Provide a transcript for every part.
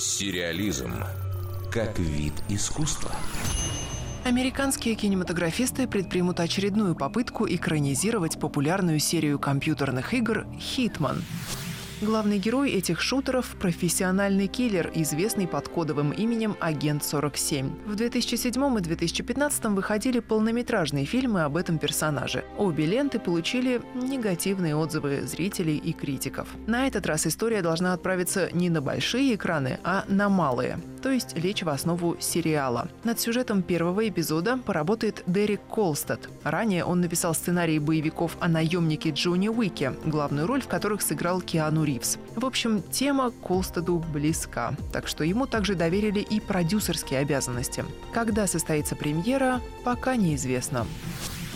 Сериализм как вид искусства. Американские кинематографисты предпримут очередную попытку экранизировать популярную серию компьютерных игр «Хитман». Главный герой этих шутеров – профессиональный киллер, известный под кодовым именем Агент 47. В 2007 и 2015 выходили полнометражные фильмы об этом персонаже. Обе ленты получили негативные отзывы зрителей и критиков. На этот раз история должна отправиться не на большие экраны, а на малые то есть лечь в основу сериала. Над сюжетом первого эпизода поработает Дерек Колстед. Ранее он написал сценарий боевиков о наемнике Джонни Уике, главную роль в которых сыграл Киану Ривз. В общем, тема Колстеду близка, так что ему также доверили и продюсерские обязанности. Когда состоится премьера, пока неизвестно.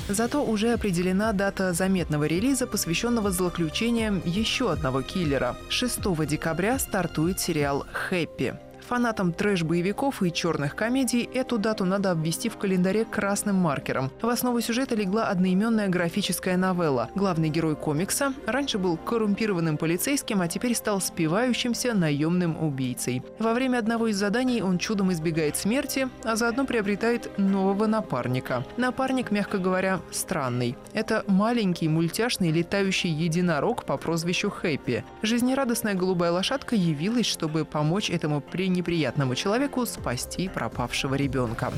Зато уже определена дата заметного релиза, посвященного злоключениям еще одного киллера. 6 декабря стартует сериал «Хэппи». Фанатам трэш-боевиков и черных комедий эту дату надо обвести в календаре красным маркером. В основу сюжета легла одноименная графическая новелла. Главный герой комикса раньше был коррумпированным полицейским, а теперь стал спивающимся наемным убийцей. Во время одного из заданий он чудом избегает смерти, а заодно приобретает нового напарника. Напарник, мягко говоря, странный. Это маленький мультяшный летающий единорог по прозвищу Хэппи. Жизнерадостная голубая лошадка явилась, чтобы помочь этому при неприятному человеку спасти пропавшего ребенка.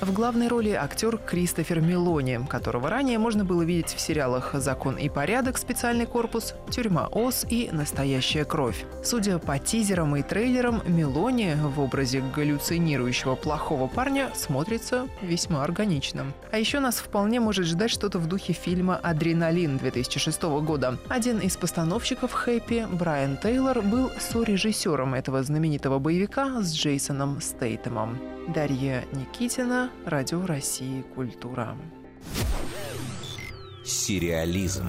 В главной роли актер Кристофер Мелони, которого ранее можно было видеть в сериалах «Закон и порядок», «Специальный корпус», «Тюрьма Ос» и «Настоящая кровь». Судя по тизерам и трейлерам, Мелони в образе галлюцинирующего плохого парня смотрится весьма органичным. А еще нас вполне может ждать что-то в духе фильма «Адреналин» 2006 года. Один из постановщиков «Хэппи», Брайан Тейлор, был сорежиссером этого знаменитого боевика с Джейсоном Стейтемом. Дарья Никитина, Радио России «Культура». Сериализм.